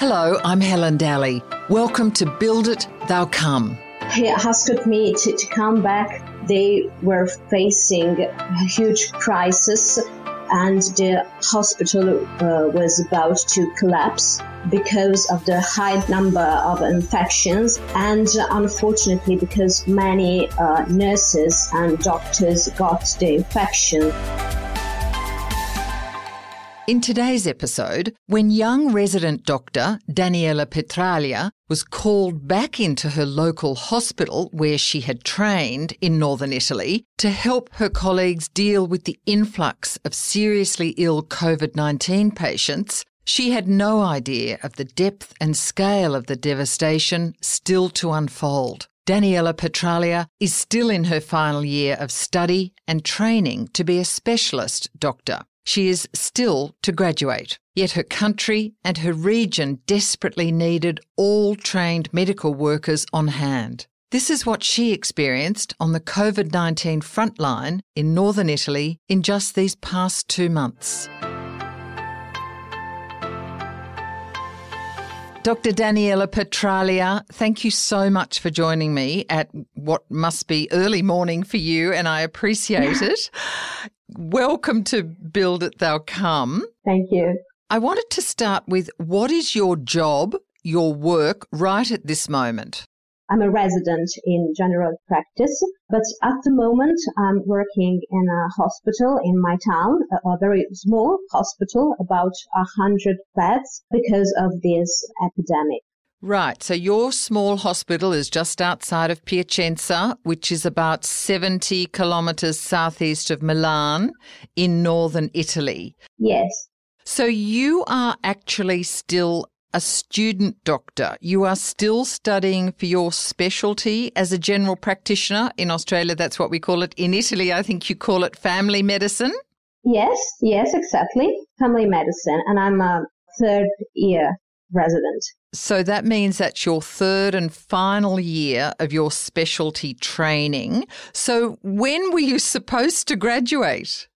Hello, I'm Helen Daly. Welcome to Build It, Thou Come. He asked me to, to come back. They were facing a huge crisis, and the hospital uh, was about to collapse because of the high number of infections and unfortunately because many uh, nurses and doctors got the infection. In today's episode, when young resident doctor Daniela Petralia was called back into her local hospital where she had trained in northern Italy to help her colleagues deal with the influx of seriously ill COVID 19 patients, she had no idea of the depth and scale of the devastation still to unfold. Daniela Petralia is still in her final year of study and training to be a specialist doctor. She is still to graduate, yet her country and her region desperately needed all trained medical workers on hand. This is what she experienced on the COVID 19 frontline in northern Italy in just these past two months. Dr. Daniela Petralia, thank you so much for joining me at what must be early morning for you, and I appreciate it. Welcome to Build It Thou Come. Thank you. I wanted to start with what is your job, your work, right at this moment? I'm a resident in general practice, but at the moment I'm working in a hospital in my town, a, a very small hospital, about a hundred beds because of this epidemic. Right. So your small hospital is just outside of Piacenza, which is about 70 kilometres southeast of Milan in northern Italy. Yes. So you are actually still a student doctor. You are still studying for your specialty as a general practitioner. In Australia, that's what we call it. In Italy, I think you call it family medicine. Yes, yes, exactly. Family medicine. And I'm a third year resident. So that means that's your third and final year of your specialty training. So when were you supposed to graduate?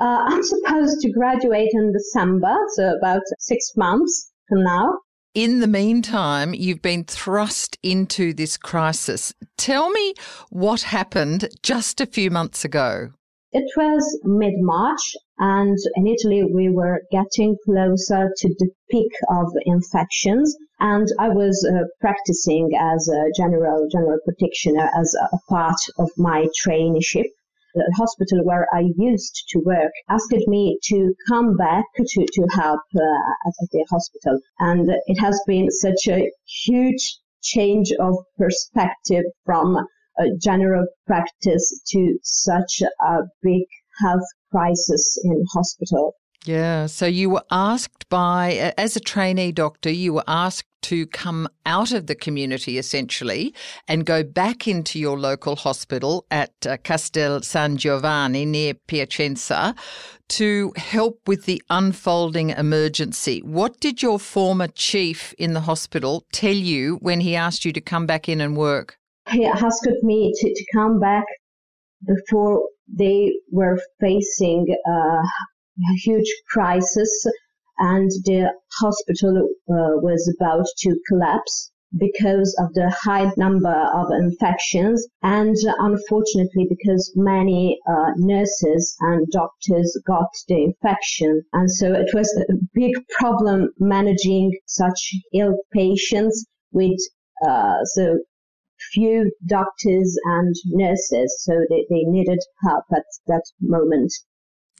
Uh, I'm supposed to graduate in December, so about six months from now. In the meantime, you've been thrust into this crisis. Tell me what happened just a few months ago. It was mid March, and in Italy we were getting closer to the peak of infections. And I was uh, practicing as a general general practitioner as a part of my traineeship the hospital where I used to work asked me to come back to, to help uh, at the hospital. And it has been such a huge change of perspective from a general practice to such a big health crisis in hospital. Yeah. So you were asked by, as a trainee doctor, you were asked to come out of the community essentially and go back into your local hospital at uh, Castel San Giovanni near Piacenza to help with the unfolding emergency. What did your former chief in the hospital tell you when he asked you to come back in and work? He asked me to, to come back before they were facing a huge crisis and the hospital uh, was about to collapse because of the high number of infections. And unfortunately because many uh, nurses and doctors got the infection. And so it was a big problem managing such ill patients with uh, so few doctors and nurses so they, they needed help at that moment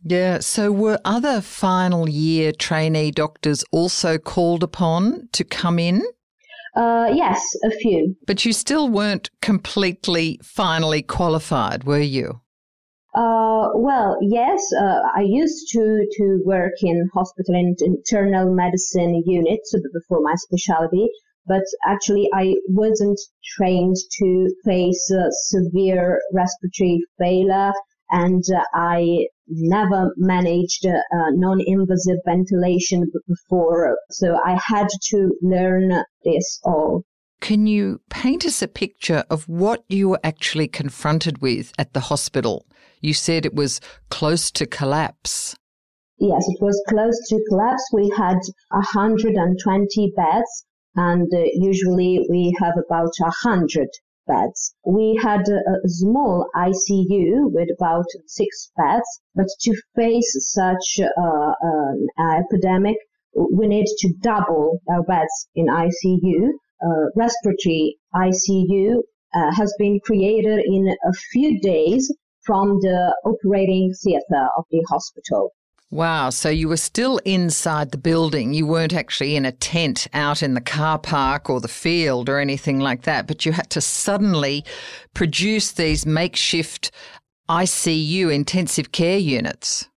yeah. So were other final year trainee doctors also called upon to come in? Uh, yes, a few. But you still weren't completely finally qualified, were you? Uh, well, yes, uh, I used to, to work in hospital in internal medicine units before my specialty, but actually I wasn't trained to face uh, severe respiratory failure and uh, I never managed uh, non-invasive ventilation before, so I had to learn this all. Can you paint us a picture of what you were actually confronted with at the hospital? You said it was close to collapse. Yes, it was close to collapse. We had 120 beds, and uh, usually we have about 100 beds. We had a, small ICU with about six beds, but to face such uh, an epidemic, we need to double our beds in ICU. Uh, respiratory ICU uh, has been created in a few days from the operating theater of the hospital. Wow. So you were still inside the building. You weren't actually in a tent out in the car park or the field or anything like that, but you had to suddenly produce these makeshift ICU intensive care units.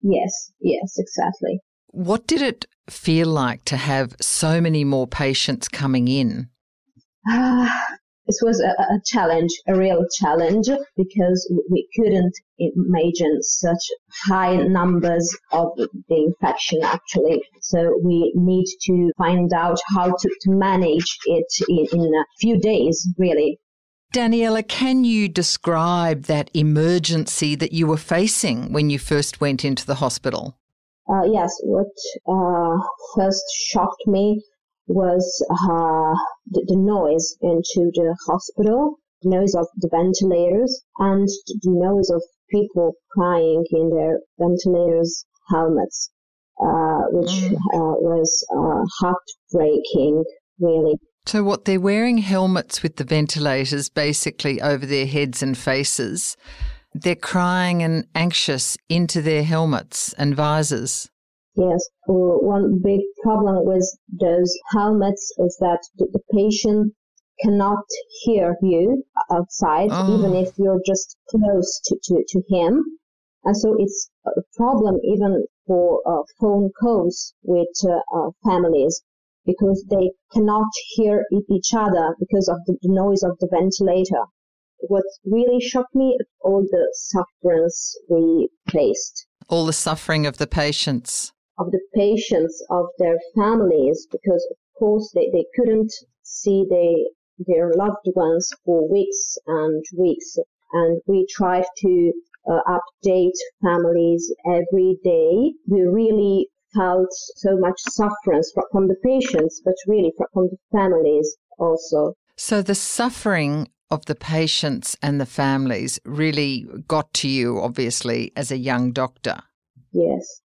Yes, yes, exactly. What did it feel like to have so many more patients coming in? Uh, this was a, a, challenge, a real challenge, because we couldn't imagine such high numbers of the infection actually. So we need to find out how to, to manage it in, in a few days, really. Daniela, can you describe that emergency that you were facing when you first went into the hospital? Uh, yes, what uh, first shocked me was uh, the, the, noise into the hospital, the noise of the ventilators, and the noise of people crying in their ventilators helmets, uh, which mm. uh, was uh, heartbreaking, really. So, what they're wearing helmets with the ventilators basically over their heads and faces. They're crying and anxious into their helmets and visors. Yes, one big problem with those helmets is that the patient cannot hear you outside, oh. even if you're just close to, to, to him. And so it's a problem even for uh, phone calls with uh, uh, families because they cannot hear each other because of the noise of the ventilator. What really shocked me all the sufferance we faced. All the suffering of the patients of the patients, of their families, because of course they, they couldn't see they, their loved ones for weeks and weeks. And we tried to uh, update families every day. We really felt so much suffering from the patients, but really from the families also. So the suffering of the patients and the families really got to you, obviously, as a young doctor. Yes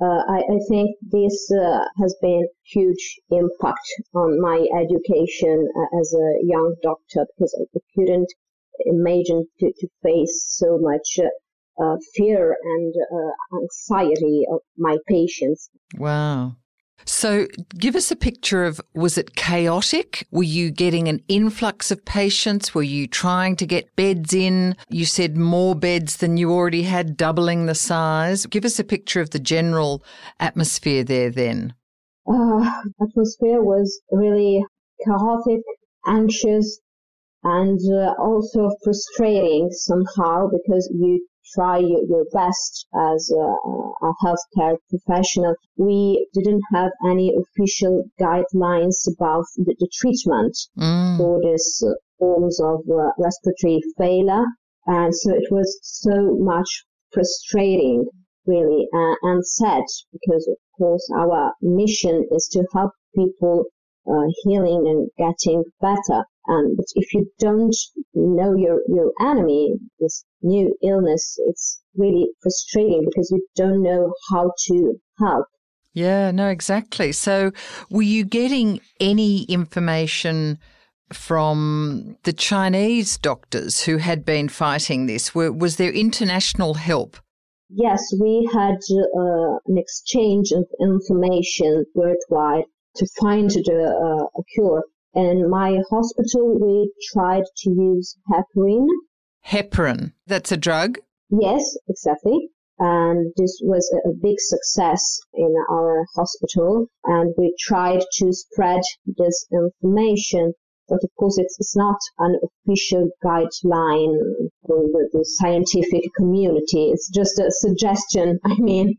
uh, I, I, think this uh, has been huge impact on my education uh, as a young doctor because I couldn't imagine to, to face so much uh, fear and uh, anxiety of my patients. Wow. So, give us a picture of was it chaotic? Were you getting an influx of patients? Were you trying to get beds in? You said more beds than you already had, doubling the size. Give us a picture of the general atmosphere there then. Uh, atmosphere was really chaotic, anxious, and uh, also frustrating somehow because you try your, best as a, a, healthcare professional. We didn't have any official guidelines about the, the treatment mm. for these uh, forms of uh, respiratory failure. And so it was so much frustrating, really, uh, and sad because, of course, our mission is to help people uh, healing and getting better. And but if you don't know your, your enemy, this new illness, it's really frustrating because you don't know how to help. Yeah, no, exactly. So, were you getting any information from the Chinese doctors who had been fighting this? Were, was there international help? Yes, we had uh, an exchange of information worldwide to find the, uh, a cure. In my hospital, we tried to use heparin. Heparin, that's a drug? Yes, exactly. And this was a big success in our hospital. And we tried to spread this information. But of course, it's, it's not an official guideline for the, the scientific community. It's just a suggestion. I mean,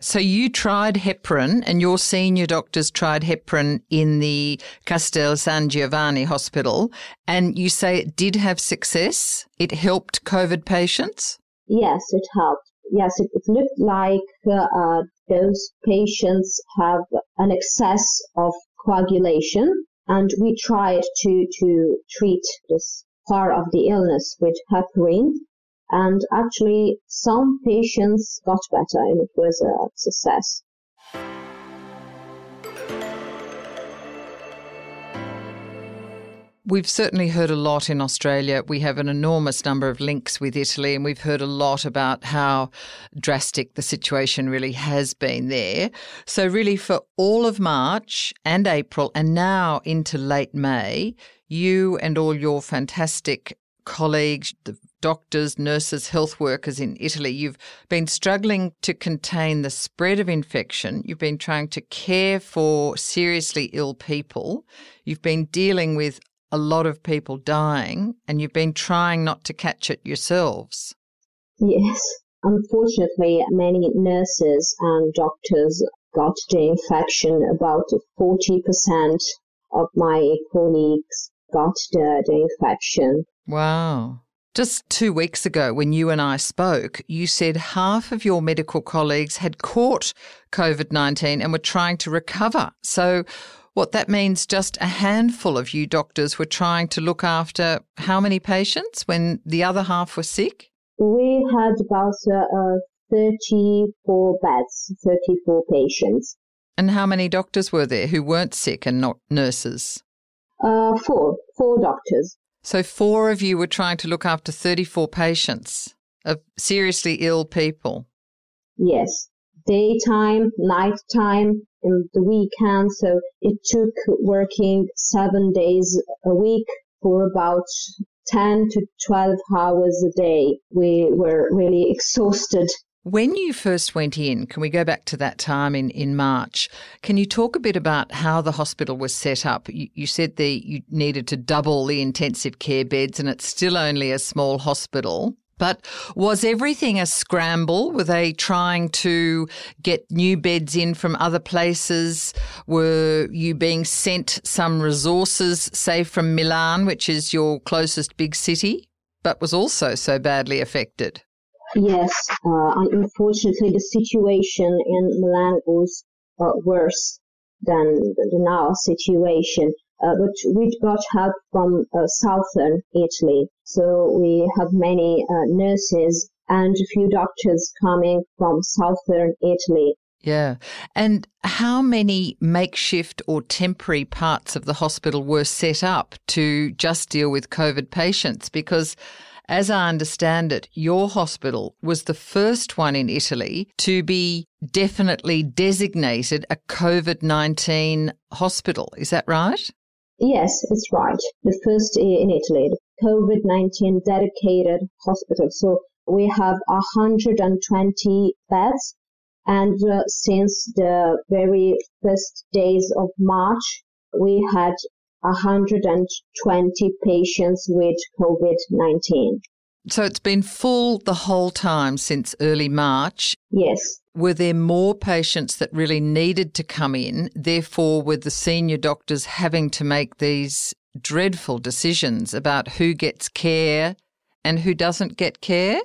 so you tried heparin, and your senior doctors tried heparin in the Castel San Giovanni Hospital, and you say it did have success. It helped COVID patients. Yes, it helped. yes, it, it looked like uh, those patients have an excess of coagulation, and we tried to to treat this part of the illness with heparin. And actually, some patients got better, and it was a success. We've certainly heard a lot in Australia. We have an enormous number of links with Italy, and we've heard a lot about how drastic the situation really has been there. So, really, for all of March and April, and now into late May, you and all your fantastic colleagues, the doctors, nurses, health workers in Italy, you've been struggling to contain the spread of infection. You've been trying to care for seriously ill people. You've been dealing with a lot of people dying, and you've been trying not to catch it yourselves. Yes. Unfortunately, many nurses and doctors got the infection. About 40% of my colleagues got the, the infection. Wow. Just two weeks ago, when you and I spoke, you said half of your medical colleagues had caught COVID 19 and were trying to recover. So, what that means, just a handful of you doctors were trying to look after how many patients when the other half were sick? We had about uh, 34 beds, 34 patients. And how many doctors were there who weren't sick and not nurses? Uh, four, four doctors. So, four of you were trying to look after 34 patients of seriously ill people? Yes. Daytime, nighttime, in the weekend. So it took working seven days a week for about 10 to 12 hours a day. We were really exhausted. When you first went in, can we go back to that time in, in March? Can you talk a bit about how the hospital was set up? You, you said that you needed to double the intensive care beds, and it's still only a small hospital. But was everything a scramble? Were they trying to get new beds in from other places? Were you being sent some resources, say from Milan, which is your closest big city, but was also so badly affected? Yes, uh, unfortunately, the situation in Milan was uh, worse than, the our situation. Uh, but we got help from uh, southern Italy. So we have many uh, nurses and a few doctors coming from southern Italy. Yeah. And how many makeshift or temporary parts of the hospital were set up to just deal with COVID patients? Because as I understand it, your hospital was the first one in Italy to be definitely designated a COVID 19 hospital. Is that right? Yes, it's right. The first in Italy, the COVID-19 dedicated hospital. So we have 120 beds. And uh, since the very first days of March, we had 120 patients with COVID-19. So it's been full the whole time since early March. Yes. Were there more patients that really needed to come in? Therefore, were the senior doctors having to make these dreadful decisions about who gets care and who doesn't get care?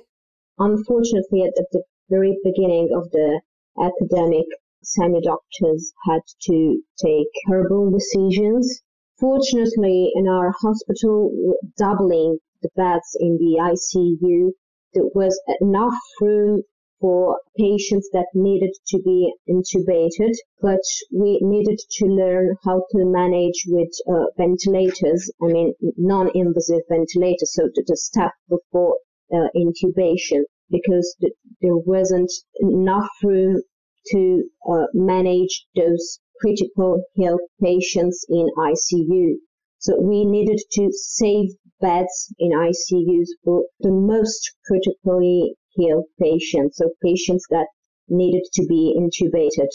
Unfortunately, at the very beginning of the epidemic, senior doctors had to take horrible decisions. Fortunately, in our hospital, doubling the beds in the ICU. There was enough room for patients that needed to be intubated, but we needed to learn how to manage with uh, ventilators, I mean, non-invasive ventilators, so the step before uh, intubation, because th- there wasn't enough room to uh, manage those critical health patients in ICU. So we needed to save beds in ICUs for the most critically ill patients, so patients that needed to be intubated.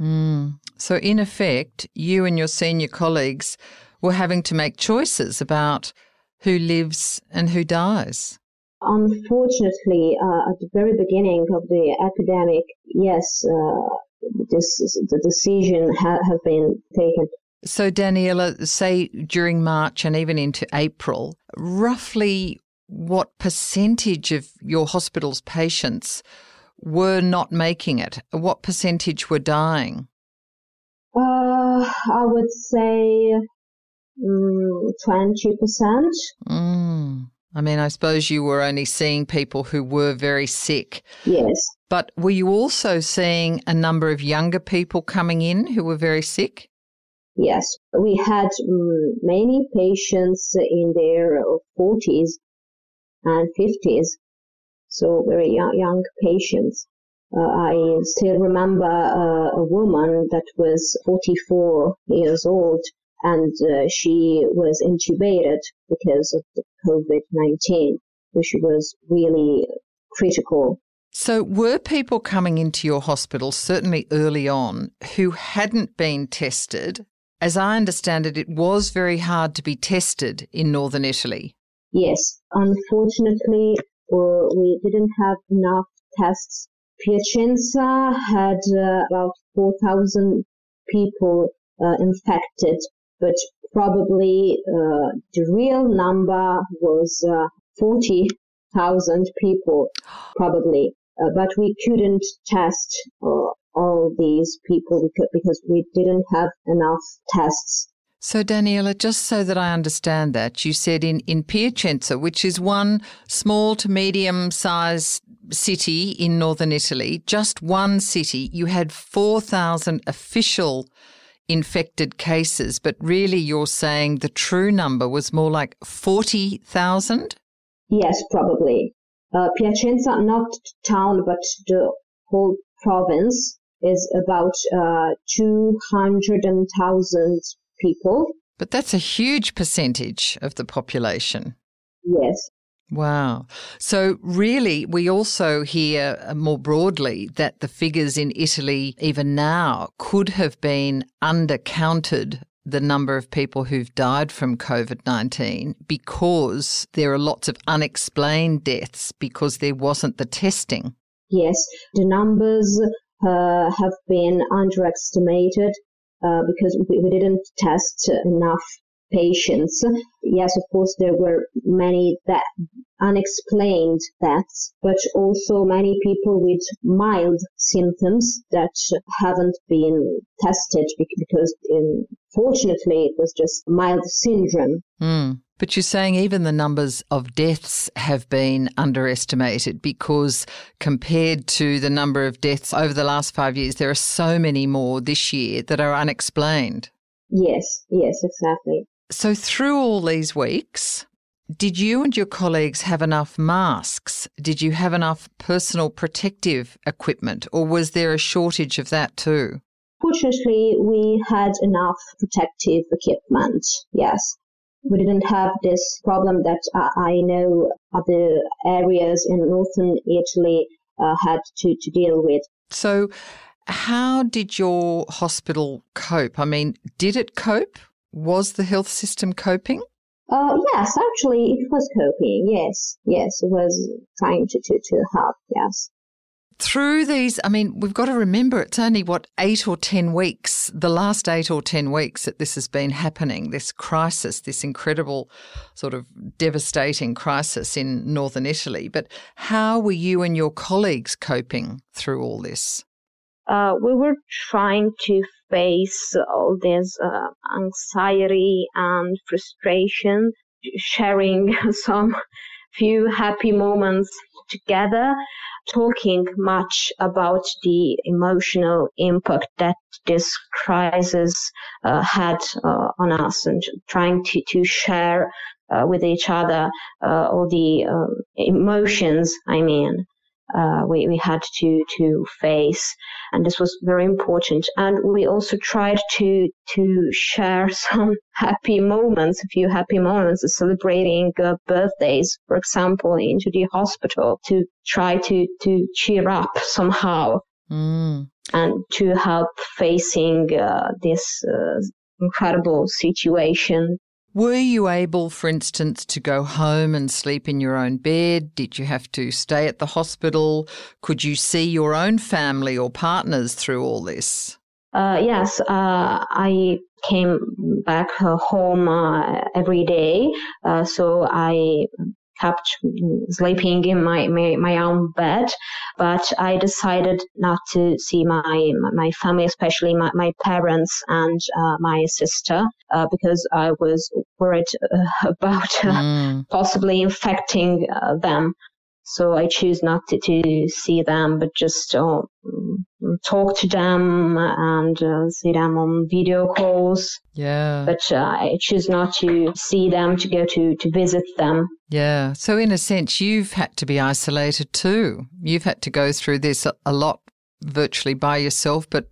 Mm. So, in effect, you and your senior colleagues were having to make choices about who lives and who dies. Unfortunately, uh, at the very beginning of the epidemic, yes, uh, this the decision ha- have been taken so, Daniela, say during March and even into April, roughly what percentage of your hospital's patients were not making it? What percentage were dying? Uh, I would say mm, 20%. Mm. I mean, I suppose you were only seeing people who were very sick. Yes. But were you also seeing a number of younger people coming in who were very sick? Yes. We had um, many patients in their 40s and 50s, so very young, young patients. Uh, I still remember uh, a woman that was 44 years old and uh, she was intubated because of the COVID-19, which was really critical. So, were people coming into your hospital, certainly early on, who hadn't been tested? As I understand it, it was very hard to be tested in northern Italy. Yes, unfortunately, we didn't have enough tests. Piacenza had uh, about 4,000 people uh, infected but probably uh, the real number was uh, 40,000 people, probably. Uh, but we couldn't test uh, all these people because we didn't have enough tests. So, Daniela, just so that I understand that, you said in, in Piacenza, which is one small to medium sized city in northern Italy, just one city, you had 4,000 official infected cases, but really you're saying the true number was more like 40,000? Yes, probably. Uh, Piacenza, not town, but the whole province is about uh, 200,000 people. But that's a huge percentage of the population. Yes. Wow. So, really, we also hear uh, more broadly that the figures in Italy, even now, could have been undercounted the number of people who've died from COVID 19 because there are lots of unexplained deaths because there wasn't the testing. Yes, the numbers uh, have been underestimated uh, because we, we didn't test enough patients. Yes, of course, there were many that unexplained deaths, but also many people with mild symptoms that haven't been tested because, fortunately, it was just mild syndrome. Mm. But you're saying even the numbers of deaths have been underestimated because compared to the number of deaths over the last five years, there are so many more this year that are unexplained. Yes, yes, exactly. So, through all these weeks, did you and your colleagues have enough masks? Did you have enough personal protective equipment, or was there a shortage of that too? Fortunately, we had enough protective equipment, yes. We didn't have this problem that I know other areas in northern Italy uh, had to, to deal with. So, how did your hospital cope? I mean, did it cope? Was the health system coping? Uh, yes, actually, it was coping. Yes, yes, it was trying to, to, to help. Yes. Through these, I mean, we've got to remember it's only what eight or 10 weeks, the last eight or 10 weeks that this has been happening, this crisis, this incredible sort of devastating crisis in northern Italy. But how were you and your colleagues coping through all this? Uh, we were trying to face all this uh, anxiety and frustration, sharing some few happy moments together, talking much about the emotional impact that this crisis uh, had uh, on us and trying to, to share uh, with each other uh, all the um, emotions, I mean uh, we, we had to to face. And this was very important. And we also tried to to share some happy moments a few happy moments celebrating uh, birthdays for example into the hospital to try to to cheer up somehow mm. and to help facing uh, this uh, incredible situation were you able, for instance, to go home and sleep in your own bed? Did you have to stay at the hospital? Could you see your own family or partners through all this? Uh, yes, uh, I came back home uh, every day, uh, so I kept sleeping in my, my, my own bed. But I decided not to see my, my family, especially my, my parents and uh, my sister, uh, because I was worried uh, about uh, mm. possibly infecting uh, them. So I choose not to, to see them, but just uh, talk to them and uh, see them on video calls. Yeah. But uh, I choose not to see them, to go to, to visit them. Yeah. So, in a sense, you've had to be isolated too. You've had to go through this a lot virtually by yourself, but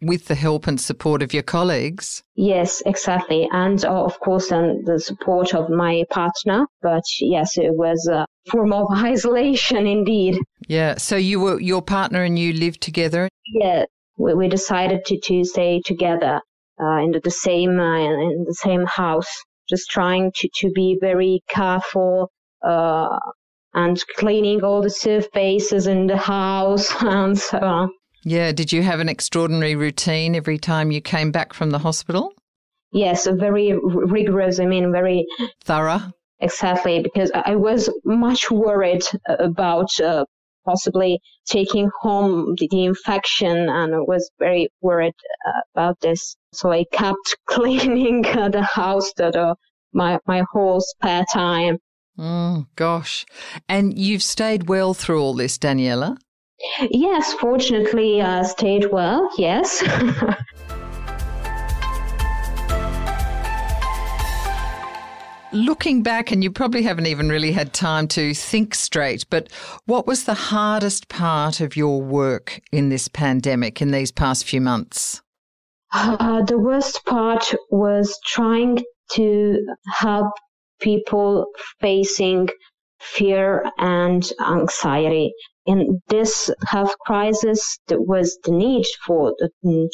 with the help and support of your colleagues. Yes, exactly. And uh, of course, and the support of my partner. But yes, it was a form of isolation indeed. Yeah. So you were, your partner and you lived together? Yeah. We, we decided to, to stay together uh, in the same, uh, in the same house, just trying to, to be very careful, uh, and cleaning all the surfaces in the house and so on. Yeah. Did you have an extraordinary routine every time you came back from the hospital? Yes, very rigorous. I mean, very thorough. Exactly, because I was much worried about uh, possibly taking home the, the, infection and I was very worried uh, about this. So I kept cleaning uh, the house that uh, my, my whole spare time. Oh, gosh. And you've stayed well through all this, Daniela? Yes, fortunately, uh, stayed well, yes. Looking back, and you probably haven't even really had time to think straight, but what was the hardest part of your work in this pandemic in these past few months? Uh, the worst part was trying to help people facing fear and anxiety. In this health crisis, there was the need for mm,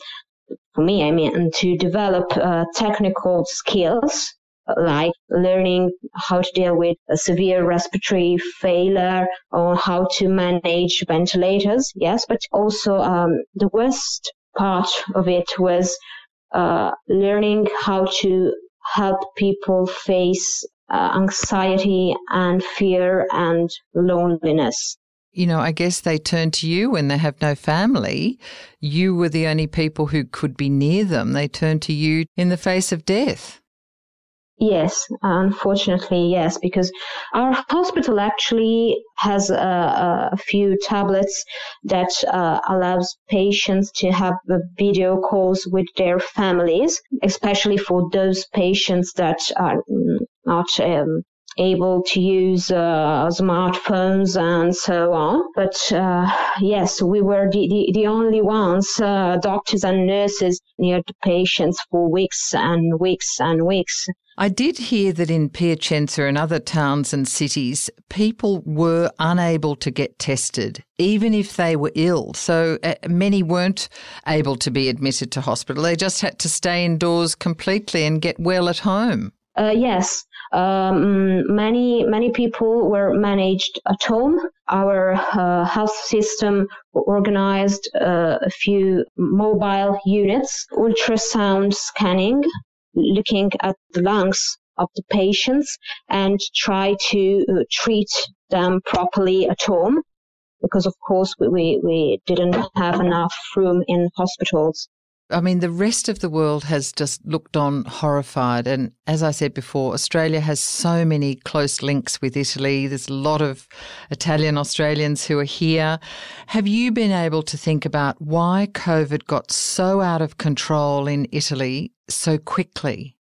for me, I mean, to develop uh, technical skills like learning how to deal with a severe respiratory failure or how to manage ventilators. Yes, but also um, the worst part of it was uh, learning how to help people face uh, anxiety and fear and loneliness. You know, I guess they turn to you when they have no family. You were the only people who could be near them. They turn to you in the face of death. Yes, unfortunately, yes, because our hospital actually has a, a few tablets that uh, allows patients to have video calls with their families, especially for those patients that are not um, able to use uh, smartphones and so on. But uh, yes, we were the, the, the only ones, uh, doctors and nurses, near the patients for weeks and weeks and weeks. I did hear that in Piacenza and other towns and cities, people were unable to get tested, even if they were ill. So uh, many weren't able to be admitted to hospital. They just had to stay indoors completely and get well at home. Uh, yes, um, many many people were managed at home. Our uh, health system organized uh, a few mobile units, ultrasound scanning, looking at the lungs of the patients and try to uh, treat them properly at home because of course we, we, we didn't have enough room in hospitals. I mean, the rest of the world has just looked on horrified. And as I said before, Australia has so many close links with Italy. There's a lot of Italian Australians who are here. Have you been able to think about why COVID got so out of control in Italy so quickly?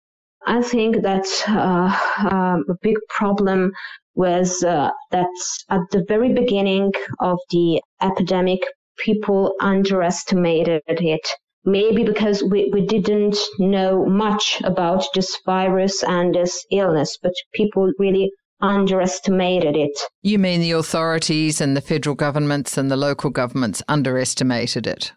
I think that uh, um, a big problem was uh, that at the very beginning of the epidemic, people underestimated it maybe because we, we didn't know much about this virus and this illness, but people really underestimated it. You mean the authorities and the federal governments and the local governments underestimated it?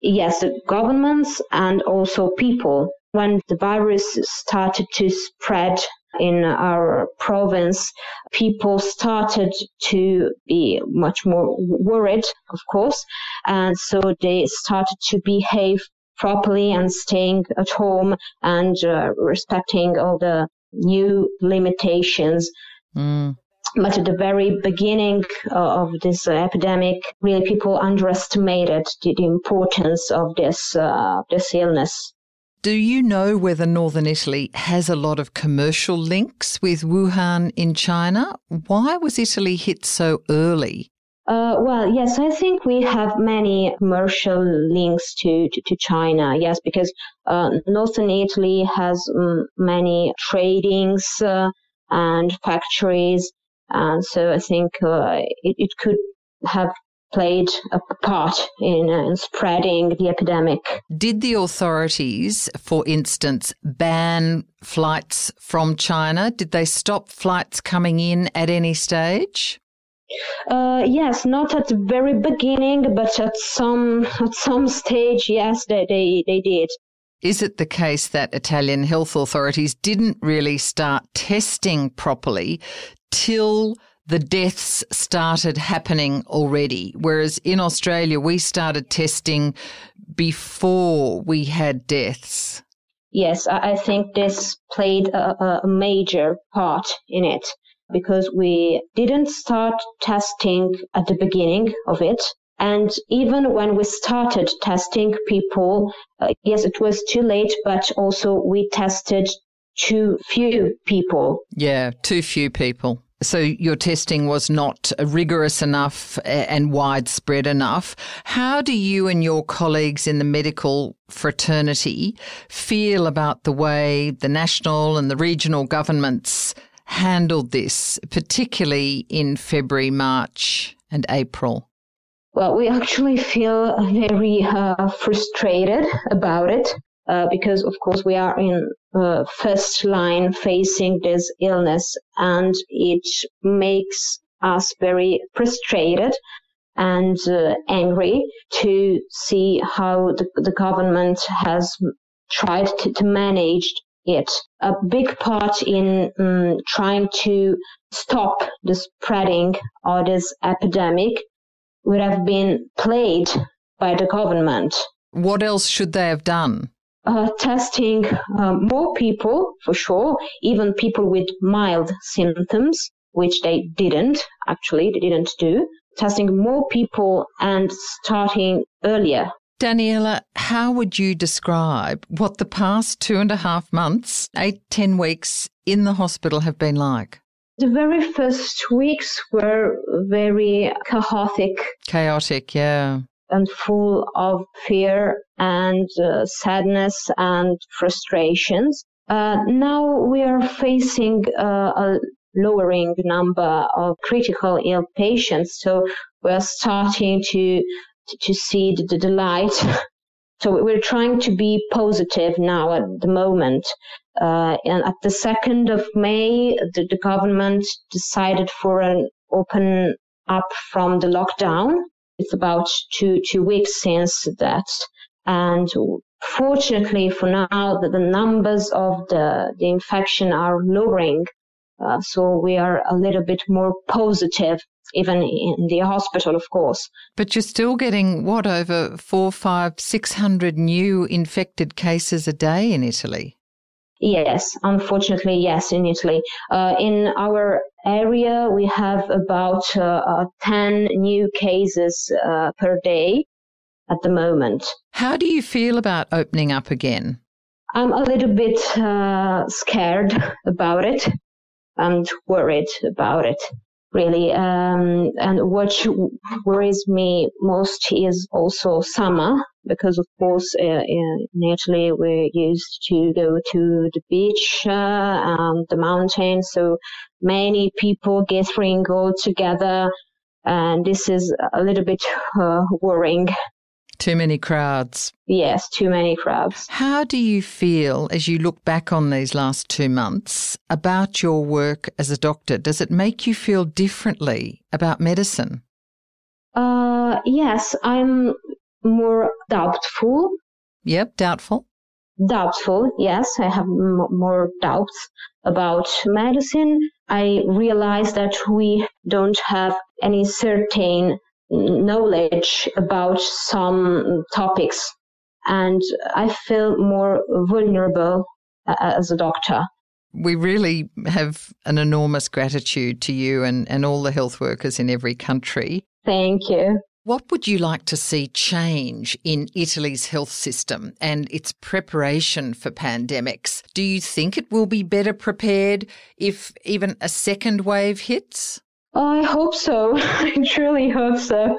Yes, the governments and also people. When the virus started to spread in our province, people started to be much more worried, of course, and so they started to behave properly and staying at home and uh, respecting all the new limitations. Mm. but at the very beginning uh, of this epidemic, really people underestimated the, the importance of this uh, this illness. Do you know whether Northern Italy has a lot of commercial links with Wuhan in China? Why was Italy hit so early? Uh, well, yes, I think we have many commercial links to, to, to China. Yes, because uh, Northern Italy has um, many tradings uh, and factories and so I think uh, it, it could have played a part in, uh, in, spreading the epidemic. Did the authorities, for instance, ban flights from China? Did they stop flights coming in at any stage? Uh, yes, not at the very beginning, but at some at some stage, yes, they they, they did. Is it the case that Italian health authorities didn't really start testing properly till the deaths started happening already. Whereas in Australia, we started testing before we had deaths. Yes, I think this played a, a major part in it because we didn't start testing at the beginning of it. And even when we started testing people, uh, yes, it was too late, but also we tested too few people. Yeah, too few people. So your testing was not rigorous enough and widespread enough. How do you and your colleagues in the medical fraternity feel about the way the national and the regional governments handled this, particularly in February, March, and April? Well, we actually feel very uh, frustrated about it uh, because, of course, we are in uh, first line facing this illness, and it makes us very frustrated and uh, angry to see how the, the government has tried to, to, manage it. A big part in um, trying to stop the spreading of this epidemic would have been played by the government. What else should they have done? Uh, testing uh, more people for sure, even people with mild symptoms, which they didn't actually, they didn't do. Testing more people and starting earlier. Daniela, how would you describe what the past two and a half months, eight, ten weeks in the hospital have been like? The very first weeks were very chaotic. Chaotic, yeah. And full of fear and uh, sadness and frustrations. Uh, now we are facing uh, a lowering number of critical ill patients, so we're starting to to see the, the light So we're trying to be positive now at the moment. Uh, and at the 2nd of May, the, the government decided for an open up from the lockdown. It's about two, two weeks since that. And fortunately for now, the, the numbers of the, the infection are lowering. Uh, so we are a little bit more positive even in the hospital, of course. But you're still getting what over four, five, six hundred new infected cases a day in Italy. Yes, unfortunately, yes, in Italy. Uh, in our area, we have about uh, uh, 10 new cases uh, per day at the moment. How do you feel about opening up again? I'm a little bit uh, scared about it and worried about it really. Um, and what worries me most is also summer, because of course uh, in Italy we're used to go to the beach uh, and the mountains, so many people gathering all together, and this is a little bit uh, worrying. Too many crowds. Yes, too many crowds. How do you feel as you look back on these last two months about your work as a doctor? Does it make you feel differently about medicine? Uh, yes, I'm more doubtful. Yep, doubtful. Doubtful, yes, I have m- more doubts about medicine. I realize that we don't have any certain knowledge about some topics and I feel more vulnerable uh, as a doctor. We really have an enormous gratitude to you and, and all the health workers in every country. Thank you. What would you like to see change in Italy's health system and its preparation for pandemics? Do you think it will be better prepared if even a second wave hits? I hope so. I truly hope so.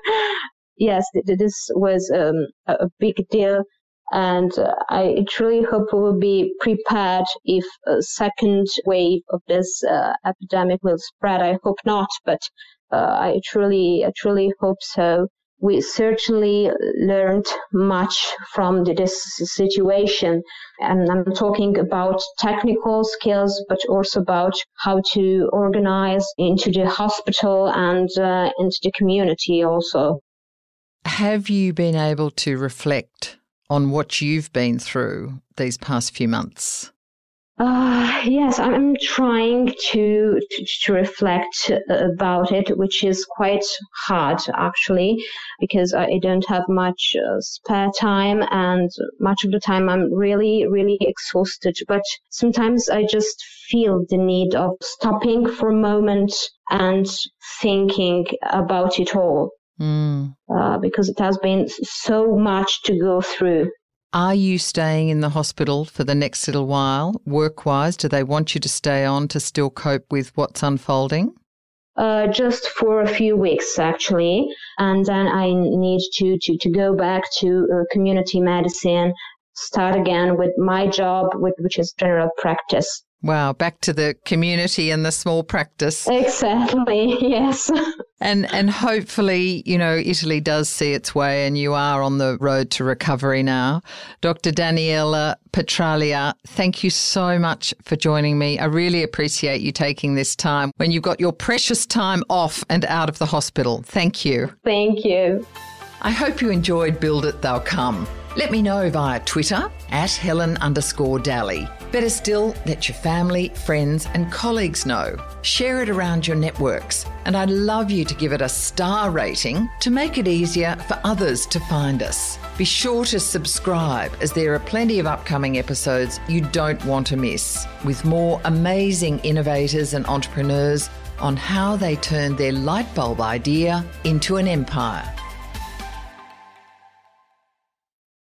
Yes, this was um, a big deal, and uh, I truly hope we will be prepared if a second wave of this uh, epidemic will spread. I hope not, but uh, I truly, I truly hope so. We certainly learned much from this situation. And I'm talking about technical skills, but also about how to organize into the hospital and uh, into the community also. Have you been able to reflect on what you've been through these past few months? Uh, yes, I'm trying to, to, to reflect about it, which is quite hard actually, because I don't have much uh, spare time, and much of the time I'm really, really exhausted. But sometimes I just feel the need of stopping for a moment and thinking about it all. Mm. Uh, because it has been so much to go through. Are you staying in the hospital for the next little while, work wise? Do they want you to stay on to still cope with what's unfolding? Uh, just for a few weeks, actually. And then I need to, to, to go back to uh, community medicine, start again with my job, with, which is general practice. Wow, back to the community and the small practice. Exactly, yes. And and hopefully, you know, Italy does see its way and you are on the road to recovery now. Dr. Daniela Petralia, thank you so much for joining me. I really appreciate you taking this time when you've got your precious time off and out of the hospital. Thank you. Thank you. I hope you enjoyed Build It They'll Come. Let me know via Twitter at Helen underscore Dalley. Better still, let your family, friends, and colleagues know. Share it around your networks, and I'd love you to give it a star rating to make it easier for others to find us. Be sure to subscribe, as there are plenty of upcoming episodes you don't want to miss, with more amazing innovators and entrepreneurs on how they turned their light bulb idea into an empire.